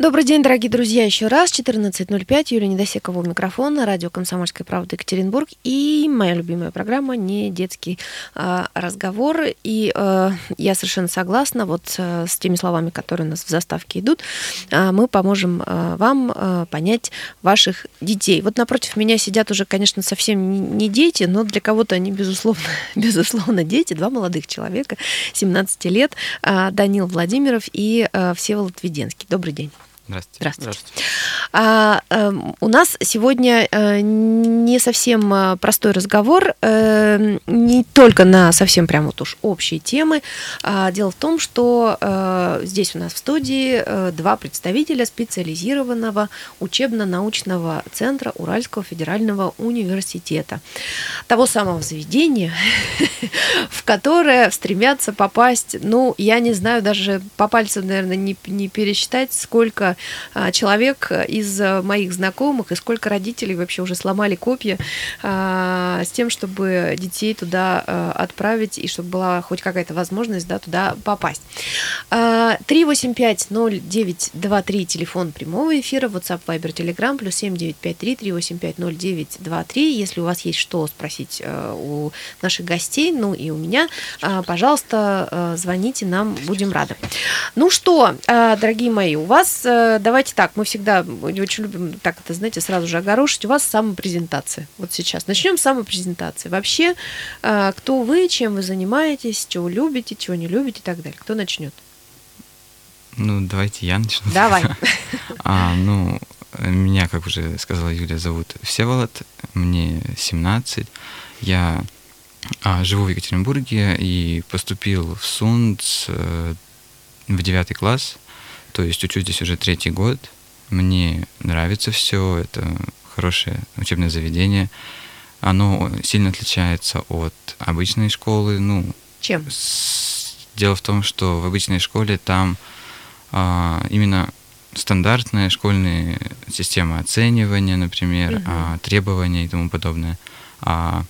Добрый день, дорогие друзья, еще раз. 14.05, Юлия Недосекова у микрофона, радио «Комсомольская правда» Екатеринбург и моя любимая программа «Не детский э, разговор». И э, я совершенно согласна вот э, с теми словами, которые у нас в заставке идут. Э, мы поможем э, вам э, понять ваших детей. Вот напротив меня сидят уже, конечно, совсем не дети, но для кого-то они, безусловно, безусловно дети, два молодых человека, 17 лет, э, Данил Владимиров и э, Всеволод Веденский. Добрый день. Здравствуйте. Здравствуйте. Здравствуйте. А, а, у нас сегодня а, не совсем а, простой разговор, а, не только на совсем прям вот уж общие темы. А, дело в том, что здесь у нас в студии два представителя специализированного учебно-научного центра Уральского федерального университета. Того самого заведения, в которое стремятся попасть, ну, я не знаю, даже по пальцам, наверное, не, не пересчитать, сколько человек из моих знакомых и сколько родителей вообще уже сломали копья а, с тем, чтобы детей туда а, отправить и чтобы была хоть какая-то возможность да, туда попасть. 3850923 телефон прямого эфира, WhatsApp, Viber, Telegram, плюс 7953 3850923. Если у вас есть что спросить у наших гостей, ну и у меня, пожалуйста, звоните нам, будем рады. Ну что, дорогие мои, у вас давайте так, мы всегда очень любим так это, знаете, сразу же огорошить. У вас самопрезентация. Вот сейчас. Начнем с самопрезентации. Вообще, а, кто вы, чем вы занимаетесь, чего любите, чего не любите и так далее. Кто начнет? Ну, давайте я начну. Давай. А, ну, меня, как уже сказала Юля, зовут Всеволод, мне 17. Я а, живу в Екатеринбурге и поступил в СУНЦ э, в девятый класс. То есть учусь здесь уже третий год. Мне нравится все, это хорошее учебное заведение. Оно сильно отличается от обычной школы. Ну, Чем? С... Дело в том, что в обычной школе там а, именно стандартная школьная система оценивания, например, угу. а, требования и тому подобное. А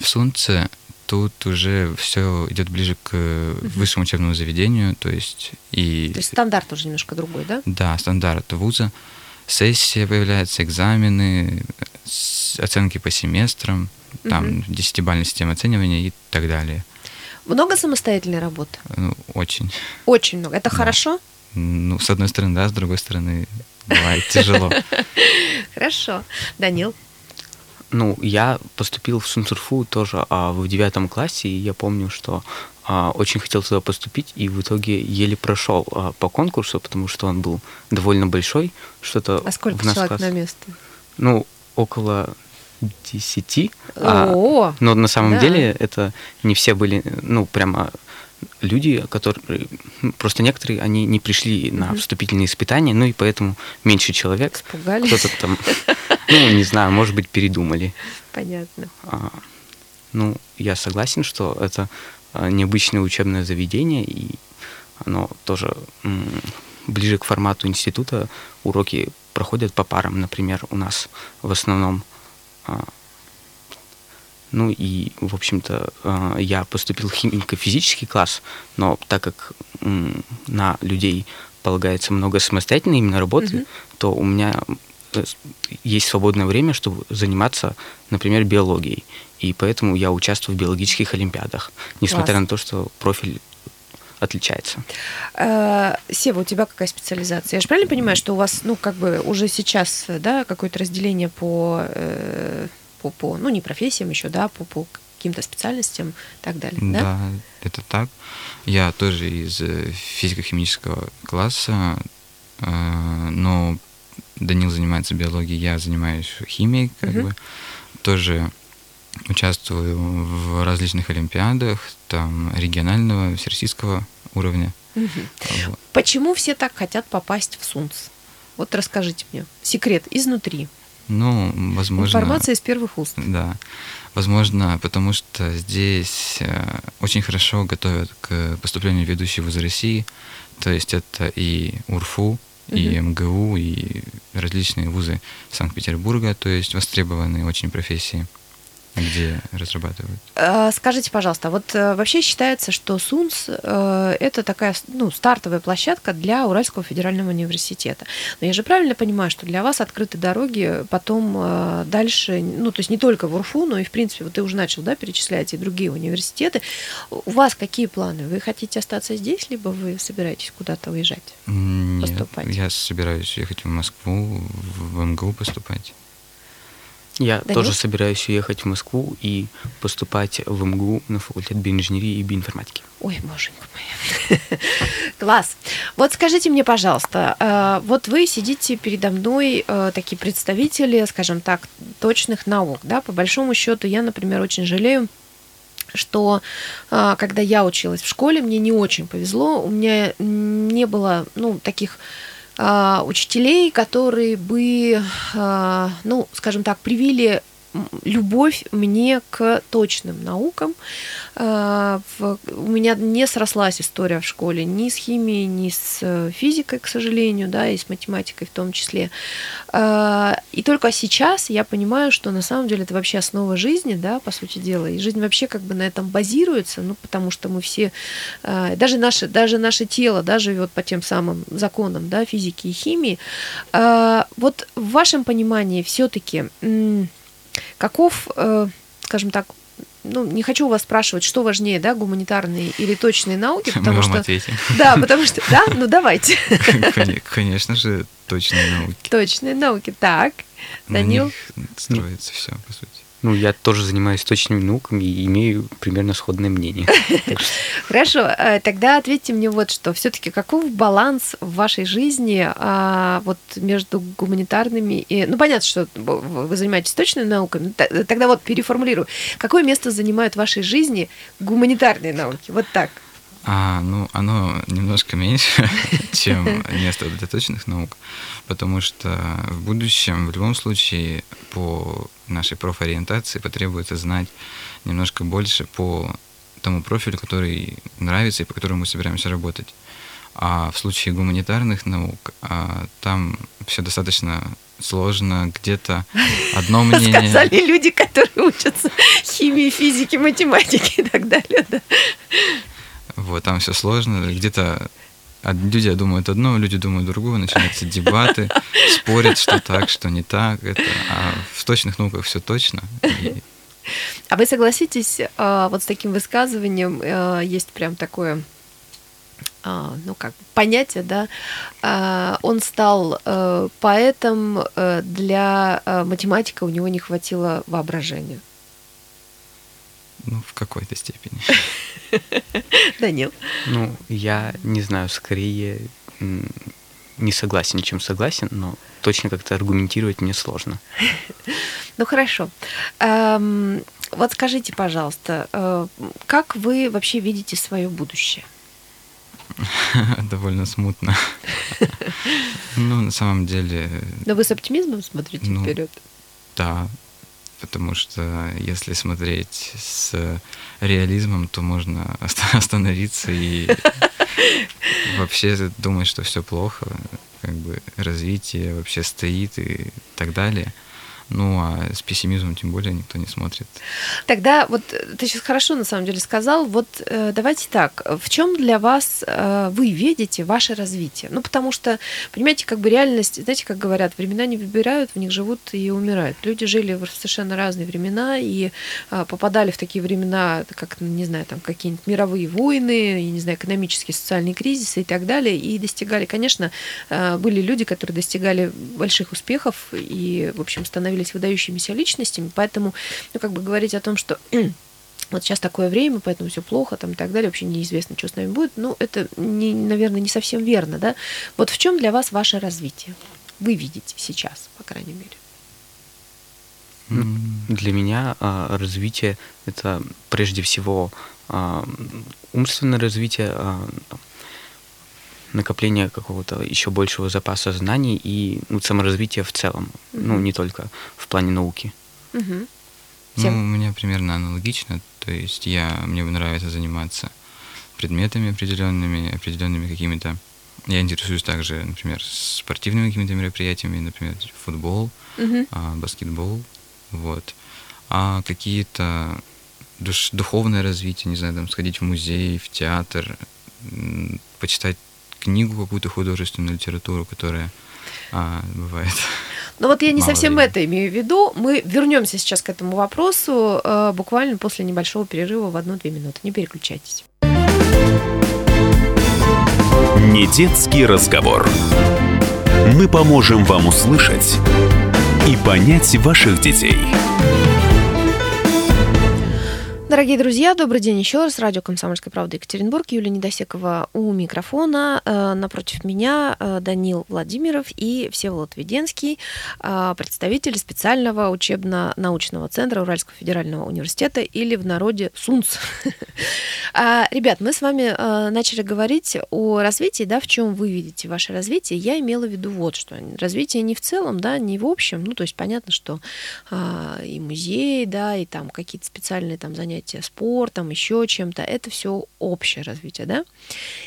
в Сунце тут уже все идет ближе к угу. высшему учебному заведению, то есть и... То есть стандарт уже немножко другой, да? Да, стандарт вуза. Сессия появляется, экзамены, оценки по семестрам, там десятибальная система оценивания и так далее. Много самостоятельной работы? Ну, очень. Очень много. Это да. хорошо? Ну, с одной стороны, да, с другой стороны, бывает тяжело. Хорошо. Данил? Ну, я поступил в Сунцурфу тоже а, в девятом классе, и я помню, что а, очень хотел туда поступить, и в итоге еле прошел а, по конкурсу, потому что он был довольно большой. Что-то а сколько человек класс... на место? Ну, около десяти. А, но на самом да. деле это не все были, ну, прямо люди, которые просто некоторые они не пришли на вступительные испытания, ну и поэтому меньше человек. Испугались. Кто-то там, ну не знаю, может быть передумали. Понятно. А, ну я согласен, что это а, необычное учебное заведение и оно тоже ближе к формату института. Уроки проходят по парам, например, у нас в основном а, ну и, в общем-то, э, я поступил в химико-физический класс, но так как на людей полагается много самостоятельной именно работы, угу. то у меня есть свободное время, чтобы заниматься, например, биологией. И поэтому я участвую в биологических олимпиадах, несмотря Класс. на то, что профиль отличается. Э, Сева, у тебя какая специализация? Я же правильно понимаю, что у вас, ну, как бы уже сейчас, да, какое-то разделение по по, по ну, не профессиям еще, да, по, по каким-то специальностям и так далее, да? Да, это так. Я тоже из э, физико-химического класса, э, но Данил занимается биологией, я занимаюсь химией, как угу. бы. Тоже участвую в различных олимпиадах, там регионального, всероссийского уровня. Угу. Вот. Почему все так хотят попасть в СУНЦ? Вот расскажите мне. Секрет изнутри. Ну, возможно... Информация из первых уст. Да. Возможно, потому что здесь э, очень хорошо готовят к поступлению в ведущие вузы России. То есть это и УРФУ, и МГУ, и различные вузы Санкт-Петербурга, то есть востребованные очень профессии где разрабатывают. А, скажите, пожалуйста, вот э, вообще считается, что СУНС э, это такая ну, стартовая площадка для Уральского федерального университета. Но я же правильно понимаю, что для вас открыты дороги потом э, дальше, ну, то есть не только в УРФУ, но и, в принципе, вот ты уже начал, да, перечислять и другие университеты. У вас какие планы? Вы хотите остаться здесь, либо вы собираетесь куда-то уезжать? Нет, поступать? я собираюсь ехать в Москву, в МГУ поступать. Я Данил? тоже собираюсь уехать в Москву и поступать в МГУ на факультет биоинженерии и биоинформатики. Ой, боженька моя. Класс. Вот скажите мне, пожалуйста, э, вот вы сидите передо мной, э, такие представители, скажем так, точных наук, да, по большому счету, я, например, очень жалею, что э, когда я училась в школе, мне не очень повезло, у меня не было, ну, таких учителей, которые бы, а, ну, скажем так, привили любовь мне к точным наукам. А, у меня не срослась история в школе ни с химией, ни с э, физикой, к сожалению, да, и с математикой в том числе. А, и только сейчас я понимаю, что на самом деле это вообще основа жизни, да, по сути дела. И жизнь вообще как бы на этом базируется, ну, потому что мы все, а, даже наше, даже наше тело, да, живет по тем самым законам, да, физики и химии. Вот в вашем понимании все-таки Каков, э, скажем так, ну, не хочу у вас спрашивать, что важнее, да, гуманитарные или точные науки, потому Мы что... ответим. Да, потому что... Да, ну давайте. Конечно же, точные науки. Точные науки, так. Данил? На них строится все, по сути. Ну, я тоже занимаюсь точными науками и имею примерно сходное мнение. Хорошо, э, тогда ответьте мне вот что. Все-таки каков баланс в вашей жизни а, вот между гуманитарными и... Ну, понятно, что вы занимаетесь точными науками. Тогда вот переформулирую. Какое место занимают в вашей жизни гуманитарные науки? Вот так. А, ну, оно немножко меньше, чем место для точных наук, потому что в будущем в любом случае по нашей профориентации потребуется знать немножко больше по тому профилю, который нравится и по которому мы собираемся работать. А в случае гуманитарных наук а, там все достаточно сложно, где-то одно мнение. Сказали люди, которые учатся химии, физике, математике и так далее. Да. Вот, там все сложно. Где-то люди думают одно, люди думают другое, начинаются дебаты, спорят, что так, что не так. Это, а в точных науках все точно. И... А вы согласитесь, а, вот с таким высказыванием а, есть прям такое а, ну как понятие, да, он стал э, поэтом э, для э, математика, у него не хватило воображения. Ну, в какой-то степени. Данил? Ну, я не знаю, скорее не согласен, чем согласен, но точно как-то аргументировать мне сложно. Ну хорошо. Эм, вот скажите, пожалуйста, э, как вы вообще видите свое будущее? Довольно смутно. Ну, на самом деле... Но вы с оптимизмом смотрите ну, вперед? Да, потому что если смотреть с реализмом, то можно остановиться и вообще думать, что все плохо, как бы развитие вообще стоит и так далее. Ну, а с пессимизмом тем более никто не смотрит. Тогда вот э, ты сейчас хорошо на самом деле сказал. Вот э, давайте так. В чем для вас э, вы видите ваше развитие? Ну, потому что, понимаете, как бы реальность, знаете, как говорят, времена не выбирают, в них живут и умирают. Люди жили в совершенно разные времена и попадали в такие времена, как, не знаю, там какие-нибудь мировые войны, я не знаю, экономические, социальные кризисы и так далее, и достигали, конечно, были люди, которые достигали больших успехов и, в общем, становились становились выдающимися личностями, поэтому, ну, как бы говорить о том, что вот сейчас такое время, поэтому все плохо, там и так далее, вообще неизвестно, что с нами будет, ну, это, не, наверное, не совсем верно, да. Вот в чем для вас ваше развитие? Вы видите сейчас, по крайней мере. Для меня а, развитие это прежде всего а, умственное развитие, а, накопление какого-то еще большего запаса знаний и ну, саморазвитие в целом, угу. ну не только в плане науки. Угу. Ну, у меня примерно аналогично, то есть я мне нравится заниматься предметами определенными, определенными какими-то Я интересуюсь также, например, спортивными какими-то мероприятиями, например, футбол, а, баскетбол, вот. А какие-то душ- духовное развитие, не знаю, там, сходить в музей, в театр, почитать книгу какую-то художественную литературу, которая а, бывает. Но вот я не Мало совсем времени. это имею в виду. Мы вернемся сейчас к этому вопросу э, буквально после небольшого перерыва в одну-две минуты. Не переключайтесь. Не детский разговор. Мы поможем вам услышать и понять ваших детей. Дорогие друзья, добрый день еще раз. Радио «Комсомольская правда» Екатеринбург. Юлия Недосекова у микрофона. Э, Напротив меня э, Данил Владимиров и Всеволод Веденский, э, представители специального учебно-научного центра Уральского федерального университета или в народе СУНЦ. Ребят, мы с вами начали говорить о развитии, да, в чем вы видите ваше развитие. Я имела в виду вот что. Развитие не в целом, да, не в общем. Ну, то есть понятно, что и музей, да, и там какие-то специальные там занятия спортом, еще чем-то. Это все общее развитие, да.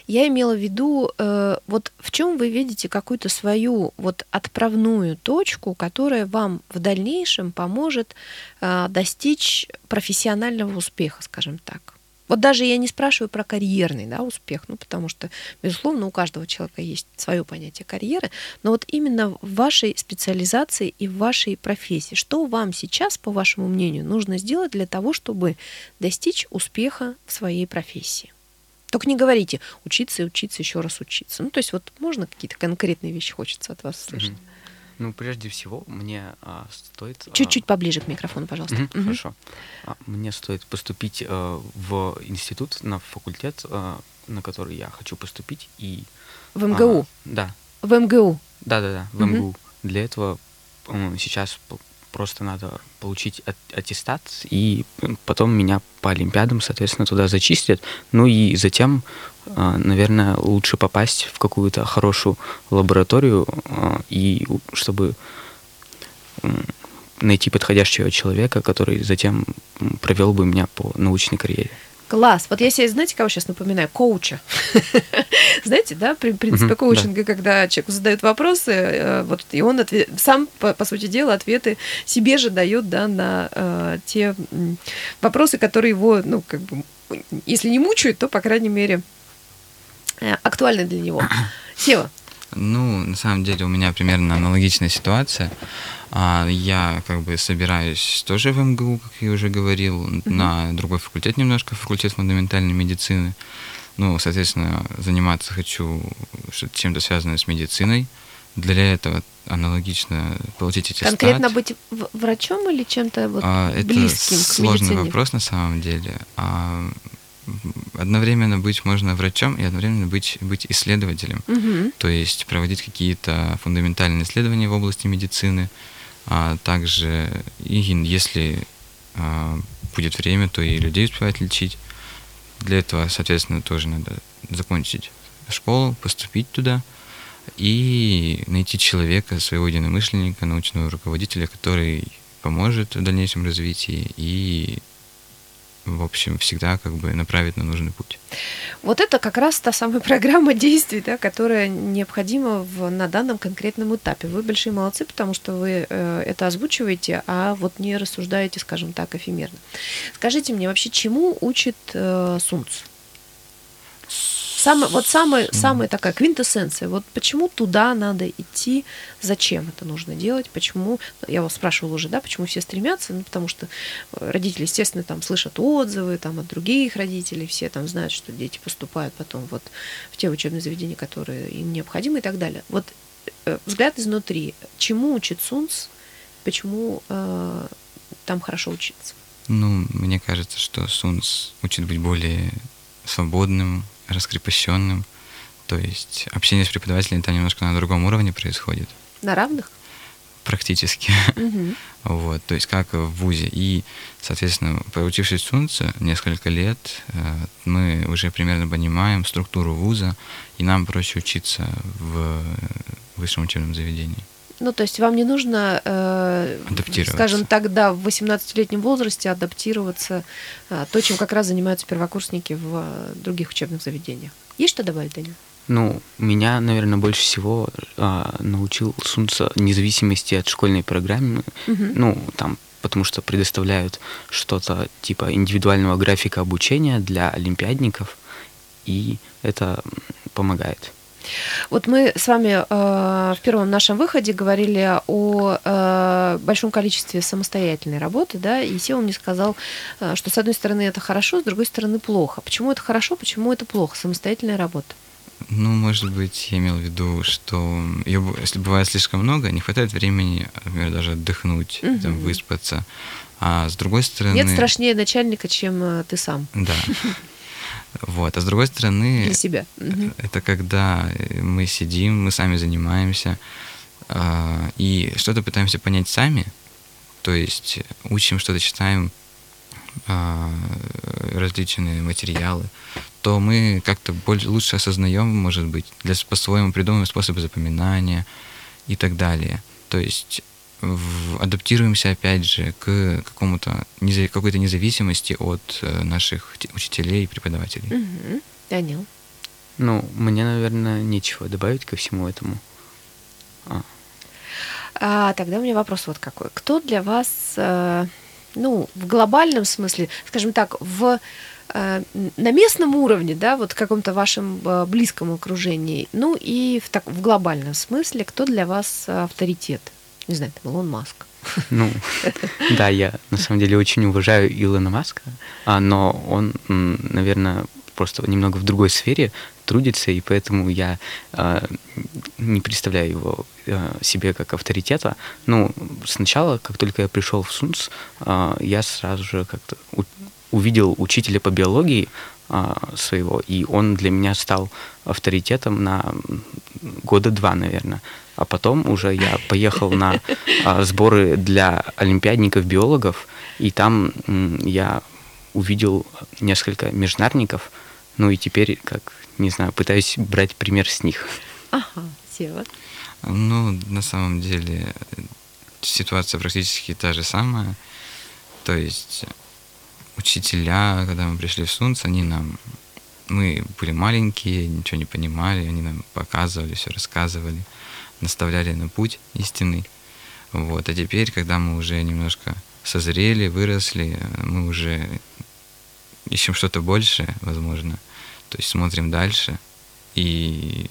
Я имела в виду, э, вот в чем вы видите какую-то свою вот отправную точку, которая вам в дальнейшем поможет э, достичь профессионального успеха, скажем так. Вот даже я не спрашиваю про карьерный да, успех, ну, потому что, безусловно, у каждого человека есть свое понятие карьеры, но вот именно в вашей специализации и в вашей профессии, что вам сейчас, по вашему мнению, нужно сделать для того, чтобы достичь успеха в своей профессии? Только не говорите учиться и учиться, еще раз учиться. Ну, то есть вот можно какие-то конкретные вещи хочется от вас услышать? Мгм. Ну, прежде всего, мне а, стоит... а, Чуть-чуть поближе к микрофону, пожалуйста. Мгм, Мгм. Хорошо. А, Мне стоит поступить э, в институт, на факультет, э, на который я хочу поступить. И, В МГУ. а, да, В МГУ. да-да-да, в Мгм. МГУ. Для этого м, сейчас просто надо получить аттестат, и потом меня по олимпиадам, соответственно, туда зачислят. Ну и затем, а, наверное, лучше попасть в какую-то хорошую лабораторию, а, и чтобы найти подходящего человека, который затем провел бы меня по научной карьере. Класс. Вот я себе, знаете, кого сейчас напоминаю? Коуча. Знаете, да, при принципе коучинга, когда человеку задают вопросы, э, вот, и он сам, по, по сути дела, ответы себе же дает, да, на э, те вопросы, которые его, ну, как бы, если не мучают, то, по крайней мере, э, актуальны для него. Сева, Ну, на самом деле у меня примерно аналогичная ситуация. А, Я как бы собираюсь тоже в МГУ, как я уже говорил, на другой факультет немножко, факультет фундаментальной медицины. Ну, соответственно, заниматься хочу чем-то связанное с медициной. Для этого аналогично получить аттестат. конкретно быть врачом или чем-то вот А, это близким к сложный медицине? вопрос на самом деле. А, одновременно быть можно врачом и одновременно быть, быть исследователем. Мгм. То есть проводить какие-то фундаментальные исследования в области медицины, а также, и если а, будет время, то и людей успевать лечить. Для этого, соответственно, тоже надо закончить школу, поступить туда и найти человека, своего единомышленника, научного руководителя, который поможет в дальнейшем развитии и, в общем, всегда как бы направит на нужный путь. Вот это как раз та самая программа действий, да, которая необходима в, на данном конкретном этапе. Вы большие молодцы, потому что вы э, это озвучиваете, а вот не рассуждаете, скажем так, эфемерно. Скажите мне, вообще чему учит э, Сунц? Самая, вот самая, самая такая квинтэссенция. Вот почему туда надо идти, зачем это нужно делать, почему, я вас спрашивала уже, да, почему все стремятся, ну, потому что э, родители, естественно, там слышат отзывы там от других родителей, все там знают, что дети поступают потом вот в те учебные заведения, которые им необходимы и так далее. Вот э, взгляд изнутри, чему учит СУНС, почему э, там хорошо учиться? Ну, мне кажется, что Сунс учит быть более свободным, раскрепощенным. То есть общение с преподавателем там немножко на другом уровне происходит, На равных? практически. Мгм. Вот, то есть как в ВУЗе. И, соответственно, проучившись в Сунце несколько лет, э, мы уже примерно понимаем структуру ВУЗа, и нам проще учиться в высшем учебном заведении. Ну, то есть вам не нужно, э, скажем так, да, в 18-летнем возрасте адаптироваться э, то, чем как раз занимаются первокурсники в э, других учебных заведениях. Есть что добавить, Данил? Ну, меня, наверное, больше всего а, научил Сунца независимости от школьной программы. Мгм. Ну, там, потому что предоставляют что-то типа индивидуального графика обучения для олимпиадников, и это помогает. Вот мы с вами э, в первом нашем выходе говорили о э, большом количестве самостоятельной работы, да, и Сева мне сказал, э, что с одной стороны это хорошо, с другой стороны плохо. Почему это хорошо, почему это плохо, самостоятельная работа? Ну, может быть, я имел в виду, что б- если бывает слишком много, не хватает времени, например, даже отдохнуть, там, Мгм. выспаться. А с другой стороны... Нет страшнее начальника, чем э, ты сам Да. Вот. А с другой стороны, для себя. Мгм. это когда э, мы сидим, мы сами занимаемся а, и что-то пытаемся понять сами, то есть учим что-то, читаем а, различные материалы, то мы как-то больше, лучше осознаем, может быть, для, по-своему придумываем способы запоминания и так далее. То есть адаптируемся опять же к какому-то какой-то независимости от э, наших те- учителей и преподавателей. Мгм. Данил. Ну, мне, наверное, нечего добавить ко всему этому. А, А, тогда у меня вопрос вот какой. Кто для вас, э, ну, в глобальном смысле, скажем так, в э, на местном уровне, да, вот в каком-то вашем близком окружении, ну и в, так, в глобальном смысле, кто для вас авторитет? Не знаю, там Илон Маск. Ну, да, я на самом деле очень уважаю Илона Маска, а, но он, наверное, просто немного в другой сфере трудится, и поэтому я а, не представляю его а, себе как авторитета. Ну, сначала, как только я пришел в СУНС, я сразу же как-то у- увидел учителя по биологии своего, и он для меня стал авторитетом на года два, наверное. А потом уже я поехал на а, сборы для олимпиадников-биологов, и там я увидел несколько межнарников, ну и теперь, как, не знаю, пытаюсь брать пример с них. Ага, Сева. Ну, на самом деле, ситуация практически та же самая. То есть учителя, когда мы пришли в СУНЦ, они нам... Мы были маленькие, ничего не понимали, они нам показывали, все рассказывали, наставляли на путь истинный. Вот. А теперь, когда мы уже немножко созрели, выросли, мы уже ищем что-то большее, возможно. То есть смотрим дальше. И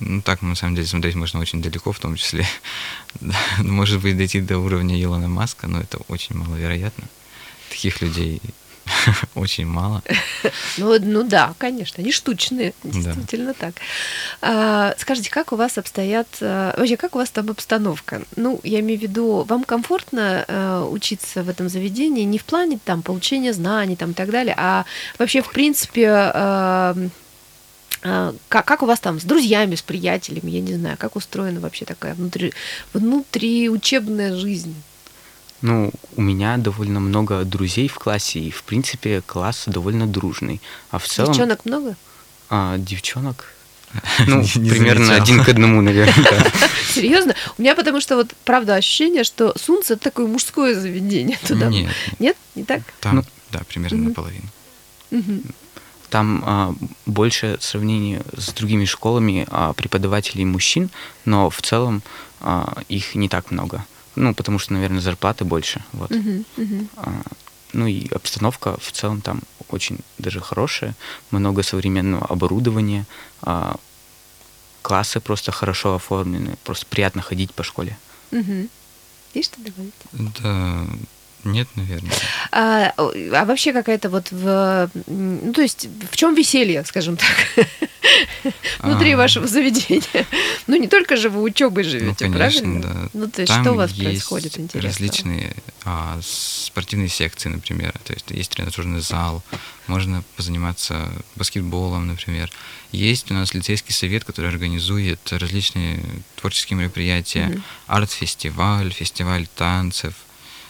ну, так, на самом деле, смотреть можно очень далеко, в том числе. Может быть, дойти до уровня Илона Маска, но это очень маловероятно. Таких людей очень мало. Ну, ну да, конечно, они штучные, Да. действительно так. А, скажите, как у вас обстоят, а, вообще, как у вас там обстановка? Ну, я имею в виду, вам комфортно а, учиться в этом заведении не в плане там получения знаний там и так далее, а вообще, в принципе, а, а, как, как у вас там с друзьями, с приятелями, я не знаю, как устроена вообще такая внутри, внутриучебная жизнь? Ну, у меня довольно много друзей в классе, и, в принципе, класс довольно дружный. А в целом... Девчонок много? а, девчонок? Ну, Не- примерно один к одному, наверное. Серьезно? У меня потому что вот правда ощущение, что Сунц это такое мужское заведение. Туда... Нет, Нет? Не так? там, Ну, да, примерно мгм. наполовину. Там а, больше сравнения с другими школами а, преподавателей мужчин, но в целом а, их не так много. Ну, потому что, наверное, зарплаты больше. Вот. Мгм. Мгм. А, ну и обстановка в целом там очень даже хорошая. Много современного оборудования. а, классы просто хорошо оформлены. Просто приятно ходить по школе. Мгм. Есть что добавить? Да, нет, наверное. А, а вообще какая-то вот в... Ну, то есть в чем веселье, скажем так, внутри А. вашего заведения? Ну, не только же вы учебой живете, ну, конечно, правильно? да. Ну, то есть что у вас происходит интересного? различные а, спортивные секции, например. То есть есть тренажерный зал, можно позаниматься баскетболом, например. Есть у нас лицейский совет, который организует различные творческие мероприятия, арт-фестиваль, фестиваль танцев,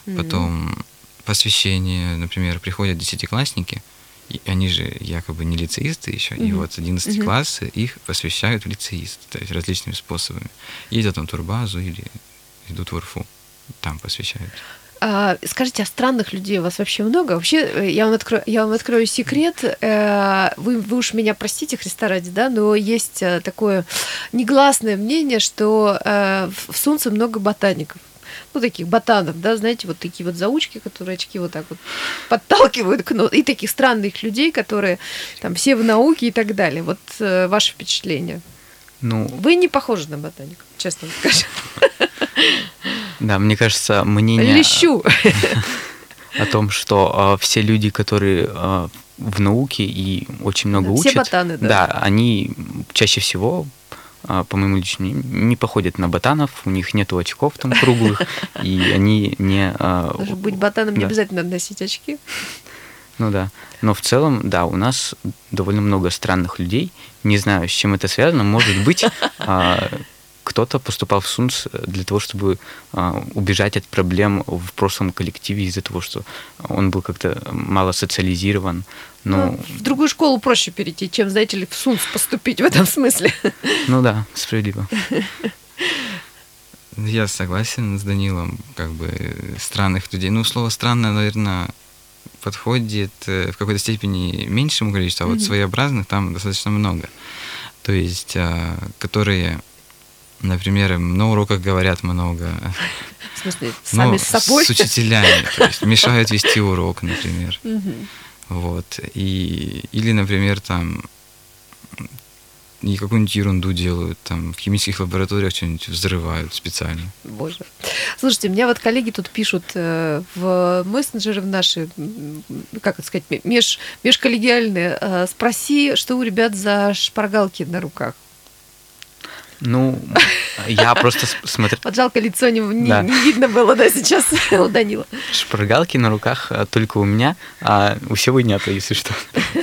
Мгм. потом посвящение, например, приходят десятиклассники, и они же якобы не лицеисты еще, и Мгм. вот 11 Мгм. классы их посвящают в лицеист, то есть различными способами. Ездят на турбазу или идут в РФУ, там посвящают. А, скажите, а странных людей у вас вообще много? Вообще, э, я вам открою, я вам открою секрет. Э, вы, вы уж меня простите, Христа ради, да, но есть э, такое негласное мнение, что в Солнце много ботаников ну, таких ботанов, да, знаете, вот такие вот заучки, которые очки вот так вот подталкивают к носу, и таких странных людей, которые там все в науке и так далее. Вот э, ваше впечатление. Ну, Вы не похожи на ботаника, честно скажем. Да, мне кажется, мнение... Лещу. О том, что э, все люди, которые э, в науке и очень много учат... Все ботаны, да. Да, они чаще всего а, по моему личному не походят на ботанов, у них нет очков там круглых, и они не... А, Даже быть ботаном да. не обязательно носить очки. Ну да. Но в целом, да, у нас довольно много странных людей. Не знаю, с чем это связано. Может быть, а, кто-то поступал в СУНС для того, чтобы убежать от проблем в прошлом коллективе из-за того, что он был как-то мало социализирован. Но... Ну, в другую школу проще перейти, чем, знаете ли, в СУНС поступить в этом смысле. Ну да, справедливо. Я согласен с Данилом, как бы странных людей. Ну, слово странное, наверное, подходит э, в какой-то степени меньшему количеству, а вот mm-hmm. своеобразных там достаточно много. То есть, а, которые, например, на уроках говорят много. В смысле, сами ну, с собой? С учителями. То есть мешают вести урок, например. Mm-hmm. Вот. И, или, например, там и какую-нибудь ерунду делают, там в химических лабораториях что-нибудь взрывают специально. Боже. Слушайте, меня вот коллеги тут пишут э, в мессенджеры в наши, как это сказать, меж, межколлегиальные, э, спроси, что у ребят за шпаргалки на руках. Ну, я просто смотрю... Вот жалко, лицо не, не, да. не видно было, да, сейчас у Данила. Шпаргалки на руках а, только у меня, а у всего нету, если что.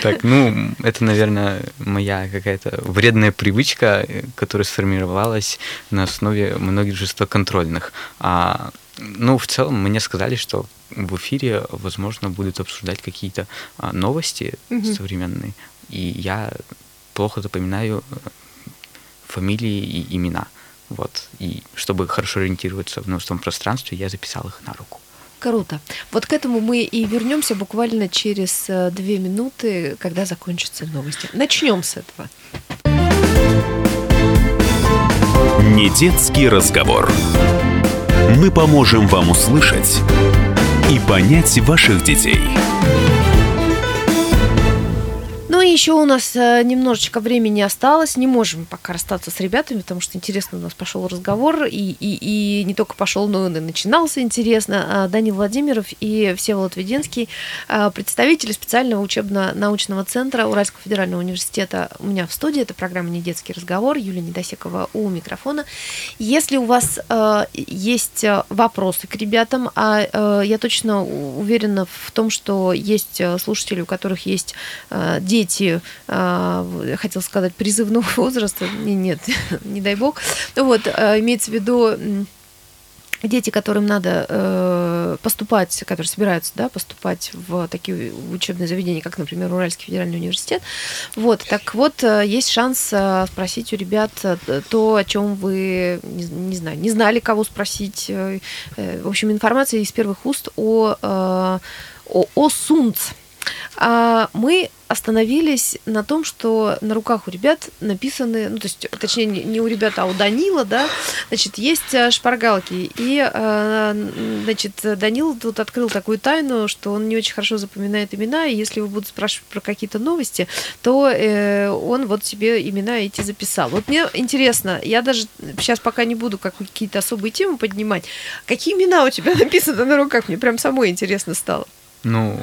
Так, ну, это, наверное, моя какая-то вредная привычка, которая сформировалась на основе многих жестоконтрольных. А, ну, в целом, мне сказали, что в эфире, возможно, будут обсуждать какие-то а, новости угу. современные, и я плохо запоминаю фамилии и имена. Вот. И чтобы хорошо ориентироваться в новостном пространстве, я записал их на руку. Круто. Вот к этому мы и вернемся буквально через э, две минуты, когда закончатся новости. Начнем с этого. Не детский разговор. Мы поможем вам услышать и понять ваших детей еще у нас э, немножечко времени осталось. Не можем пока расстаться с ребятами, потому что интересно у нас пошел разговор. И, и, и не только пошел, но и начинался интересно. А, Данил Владимиров и Всеволод Веденский, а, представители специального учебно-научного центра Уральского федерального университета у меня в студии. Это программа «Не детский разговор». Юлия Недосекова у микрофона. Если у вас э, есть вопросы к ребятам, а э, я точно уверена в том, что есть слушатели, у которых есть дети, дети, а, хотел сказать, призывного возраста, нет, не дай бог, вот, а, имеется в виду дети, которым надо э, поступать, которые собираются да, поступать в такие учебные заведения, как, например, Уральский федеральный университет. Вот, так вот, э, есть шанс э, спросить у ребят то, о чем вы, не, не знаю, не знали, кого спросить. В общем, информация из первых уст о, о, о СУНЦ. А мы остановились на том, что на руках у ребят написаны, ну, то есть, точнее, не у ребят, а у Данила, да, значит, есть э, шпаргалки. И, э, значит, Данил тут открыл такую тайну, что он не очень хорошо запоминает имена, и если вы будете спрашивать про какие-то новости, то э, он вот себе имена эти записал. Вот мне интересно, я даже сейчас пока не буду как какие-то особые темы поднимать, какие имена у тебя написаны на руках, мне прям самой интересно стало. Ну,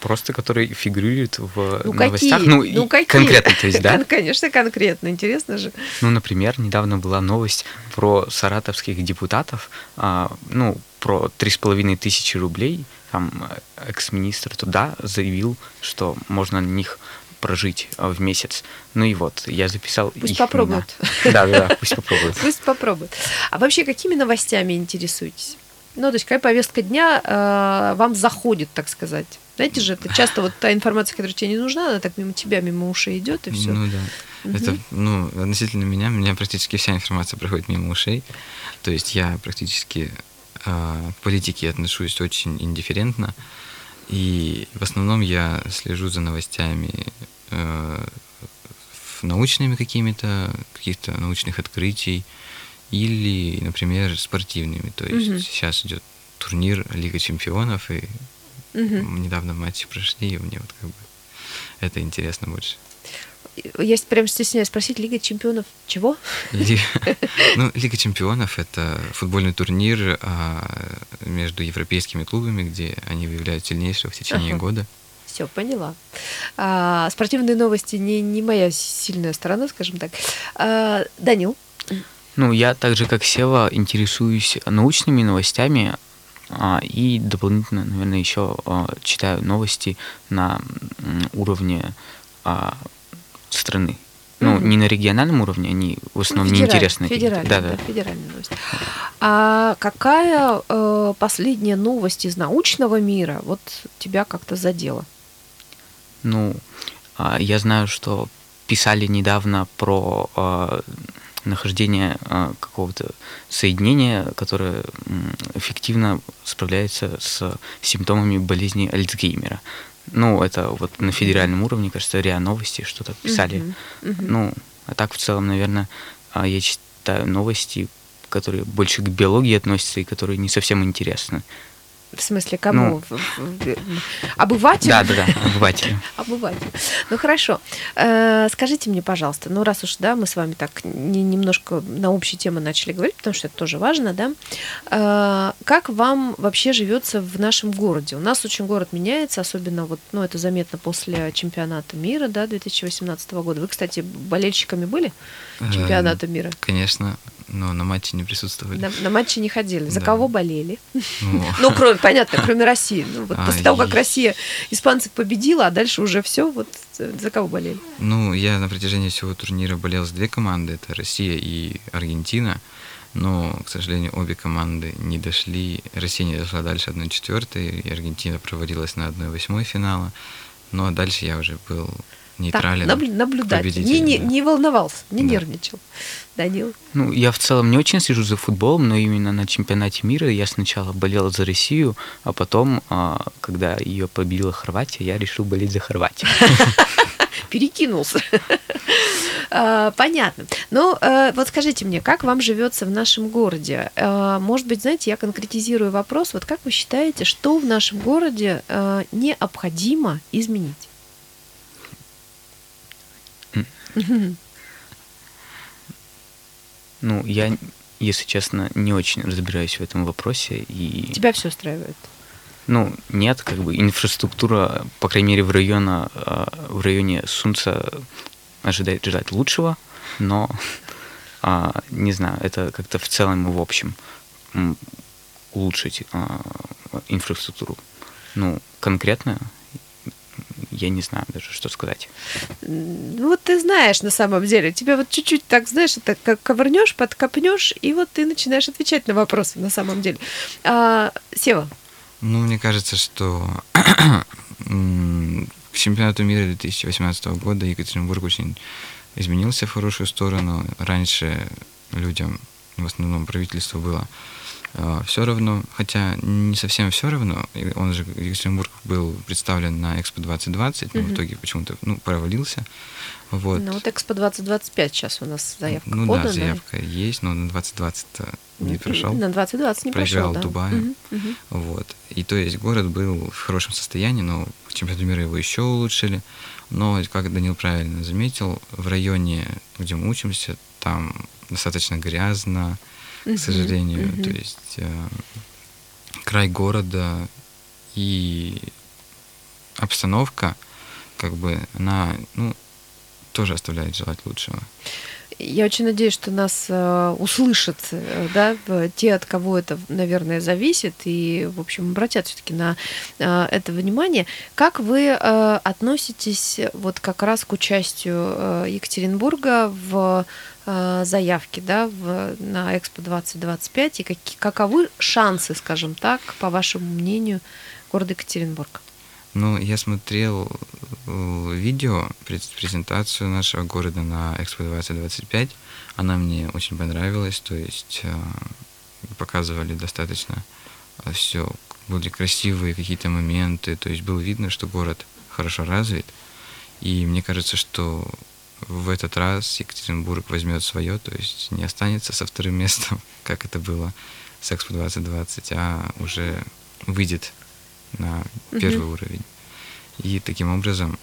просто которые фигурируют в ну, новостях. Какие? Ну, ну какие? конкретно, то есть, да? Конечно, конкретно, интересно же. Ну, например, недавно была новость про саратовских депутатов, а, ну, про три с половиной тысячи рублей. Там экс-министр туда заявил, что можно на них прожить а, в месяц. Ну и вот, я записал Пусть их попробуют. Да, да, пусть попробуют. Пусть попробуют. А вообще, какими новостями интересуетесь? Ну, то есть, какая повестка дня э, вам заходит, так сказать? Знаете же, это часто вот та информация, которая тебе не нужна, она так мимо тебя, мимо ушей идет и все. Ну да. Угу. Это, ну, относительно меня, у меня практически вся информация проходит мимо ушей. То есть я практически а, к политике отношусь очень индифферентно. И в основном я слежу за новостями э, научными какими-то, каких-то научных открытий или, например, спортивными. То есть Мгм. сейчас идет турнир Лига чемпионов, и Мгм. недавно матчи прошли, и мне вот как бы это интересно больше. Я прям стесняюсь спросить, Лига чемпионов чего? Ли- Ну, Лига чемпионов это футбольный турнир а, между европейскими клубами, где они выявляют сильнейшего в течение Ага. года. Все, поняла. А, спортивные новости не, не моя сильная сторона, скажем так. А, Данил, Ну, я так же, как Сева, интересуюсь научными новостями и дополнительно, наверное, еще а, читаю новости на уровне а, страны. Ну, Мгм. не на региональном уровне, они в основном федераль- неинтересные. какие-то. Федеральная, Да, да, да. федеральная новость. А какая э, последняя новость из научного мира вот тебя как-то задела? Ну, а, я знаю, что писали недавно про а, нахождение а, какого-то соединения, которое эффективно справляется с симптомами болезни Альцгеймера. Ну, это вот на федеральном уровне, кажется, РИА Новости что-то писали. Мгм, мгм. Ну, а так в целом, наверное, а, я читаю новости, которые больше к биологии относятся и которые не совсем интересны. В смысле, кому? Ну. Обывателю? Да, да, да, обыватели. Обыватель. Ну хорошо. Э, Скажите мне, пожалуйста, ну раз уж да, мы с вами так не- немножко на общие темы начали говорить, потому что это тоже важно, да. э, Как вам вообще живется в нашем городе? У нас очень город меняется, особенно вот, ну это заметно после чемпионата мира, да, 2018 года. Вы, кстати, болельщиками были Э, чемпионата мира? Конечно, но на матче не присутствовали. На, на матче не ходили. За Да. кого болели? Ну, Ну, кроме, понятно, кроме России. Ну, вот после того, как Россия испанцев победила, а дальше уже все, вот э, за кого болели? Ну, я на протяжении всего турнира болел за две команды, это Россия и Аргентина, но, к сожалению, обе команды не дошли, Россия не дошла дальше 1-4, и Аргентина провалилась на 1-8 финала, ну а дальше я уже был нейтрален. Так, наблю- наблюдатель. Не, не, не волновался, не Да. нервничал. Данил. Ну, я в целом не очень слежу за футболом, но именно на чемпионате мира я сначала болел за Россию, а потом, а, когда ее победила Хорватия, я решил болеть за Хорватию. Перекинулся. А, Понятно. Ну, э, вот скажите мне, как вам живется в нашем городе? Э, Может быть, знаете, я конкретизирую вопрос. Вот как вы считаете, что в нашем городе э, необходимо изменить? Ну, я, если честно, не очень разбираюсь в этом вопросе. И, Тебя все устраивает? ну, нет, как бы инфраструктура, по крайней мере, в, района, а, в районе Сунца ожидает ждать лучшего, но, а, не знаю, это как-то в целом и в общем улучшить а, инфраструктуру. Ну, конкретно я не знаю даже, что сказать. Ну, вот ты знаешь на самом деле. Тебя вот чуть-чуть так, знаешь, это как ковырнешь, подкопнешь, и вот ты начинаешь отвечать на вопросы на самом деле. А, Сева, Ну, мне кажется, что к чемпионату мира 2018 года Екатеринбург очень изменился в хорошую сторону. Раньше людям, в основном правительству, было все равно, хотя не совсем все равно. Он же, Екатеринбург был представлен на Экспо 2020, но Мгм. в итоге почему-то ну, провалился. Вот. ну вот Экспо 2025 сейчас у нас заявка ну подана. да, заявка есть, но на 2020 не прошел. На 2020 не Проиграл прошел, да. Дубаю. Мгм, мгм. Вот. И то есть город был в хорошем состоянии, но в чемпионате мира его еще улучшили. Но, как Данил правильно заметил, в районе, где мы учимся, там достаточно грязно, к сожалению. То есть э, край города и обстановка, как бы, она, ну, тоже оставляет желать лучшего. Я очень надеюсь, что нас э, услышат, э, да, те, от кого это, наверное, зависит, и, в общем, обратят все-таки на э, это внимание. Как вы э, относитесь вот как раз к участию э, Екатеринбурга в э, заявке, да, в, на Экспо 2025, и каки- каковы шансы, скажем так, по вашему мнению, города Екатеринбург? Ну, я смотрел э, видео, през- презентацию нашего города на Экспо 2025. Она мне очень понравилась. То есть э, показывали достаточно все, были красивые какие-то моменты, то есть было видно, что город хорошо развит, и мне кажется, что в этот раз Екатеринбург возьмет свое, то есть не останется со вторым местом, как это было с Экспо 2020, а уже выйдет на первый угу. уровень. И таким образом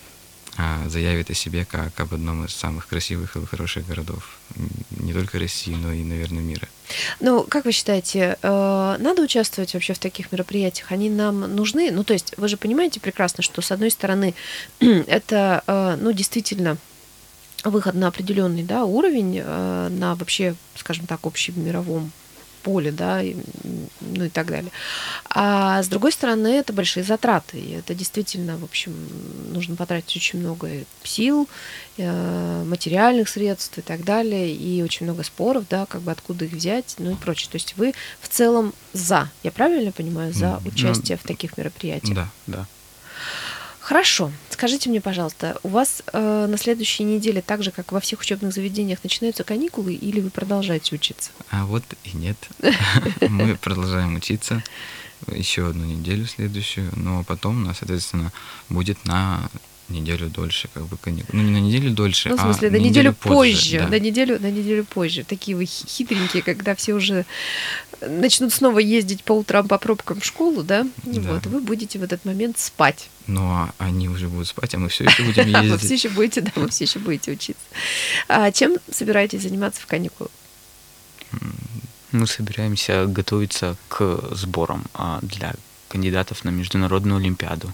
а, заявит о себе как об одном из самых красивых и хороших городов не только России, но и, наверное, мира. Ну, как вы считаете, э, надо участвовать вообще в таких мероприятиях? Они нам нужны? Ну, то есть вы же понимаете прекрасно, что с одной стороны это, э, ну, действительно выход на определенный да, уровень, э, на вообще, скажем так, общем мировом поле, да, и, ну и так далее. А с другой стороны, это большие затраты. И это действительно, в общем, нужно потратить очень много сил, э, материальных средств и так далее, и очень много споров, да, как бы откуда их взять, ну и прочее. То есть вы в целом за, я правильно понимаю, за ну, участие ну, в таких мероприятиях? Да, да. Хорошо. Скажите мне, пожалуйста, у вас э, на следующей неделе, так же, как во всех учебных заведениях, начинаются каникулы или вы продолжаете учиться? А вот и нет. Мы продолжаем учиться еще одну неделю следующую, но потом у нас, соответственно, будет на неделю дольше, как бы каникул. Ну, не на неделю дольше, ну, в смысле, а на неделю, неделю позже. позже да. На неделю, на неделю позже. Такие вы хитренькие, когда все уже начнут снова ездить по утрам по пробкам в школу, да? да. Вот, вы будете в этот момент спать. Ну, а они уже будут спать, а мы все еще будем ездить. Вы все еще будете, да, вы все еще будете учиться. А чем собираетесь заниматься в каникулы? Мы собираемся готовиться к сборам а, для кандидатов на международную олимпиаду.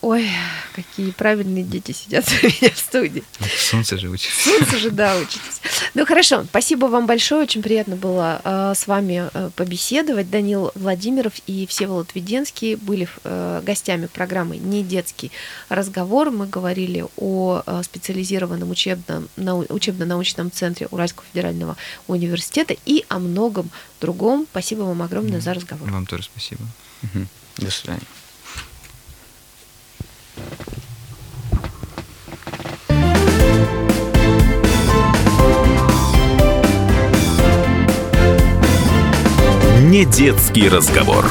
Ой, какие правильные дети сидят у меня в студии. Солнце же учится. Солнце же, да, учитесь. Ну хорошо, спасибо вам большое, очень приятно было э, с вами э, побеседовать. Данил Владимиров и Всеволод Веденский были э, гостями программы «Не детский разговор». Мы говорили о э, специализированном учебном, нау, учебно-научном центре Уральского федерального университета и о многом другом. Спасибо вам огромное mm. за разговор. Вам тоже спасибо. Угу. До свидания. Не детский разговор.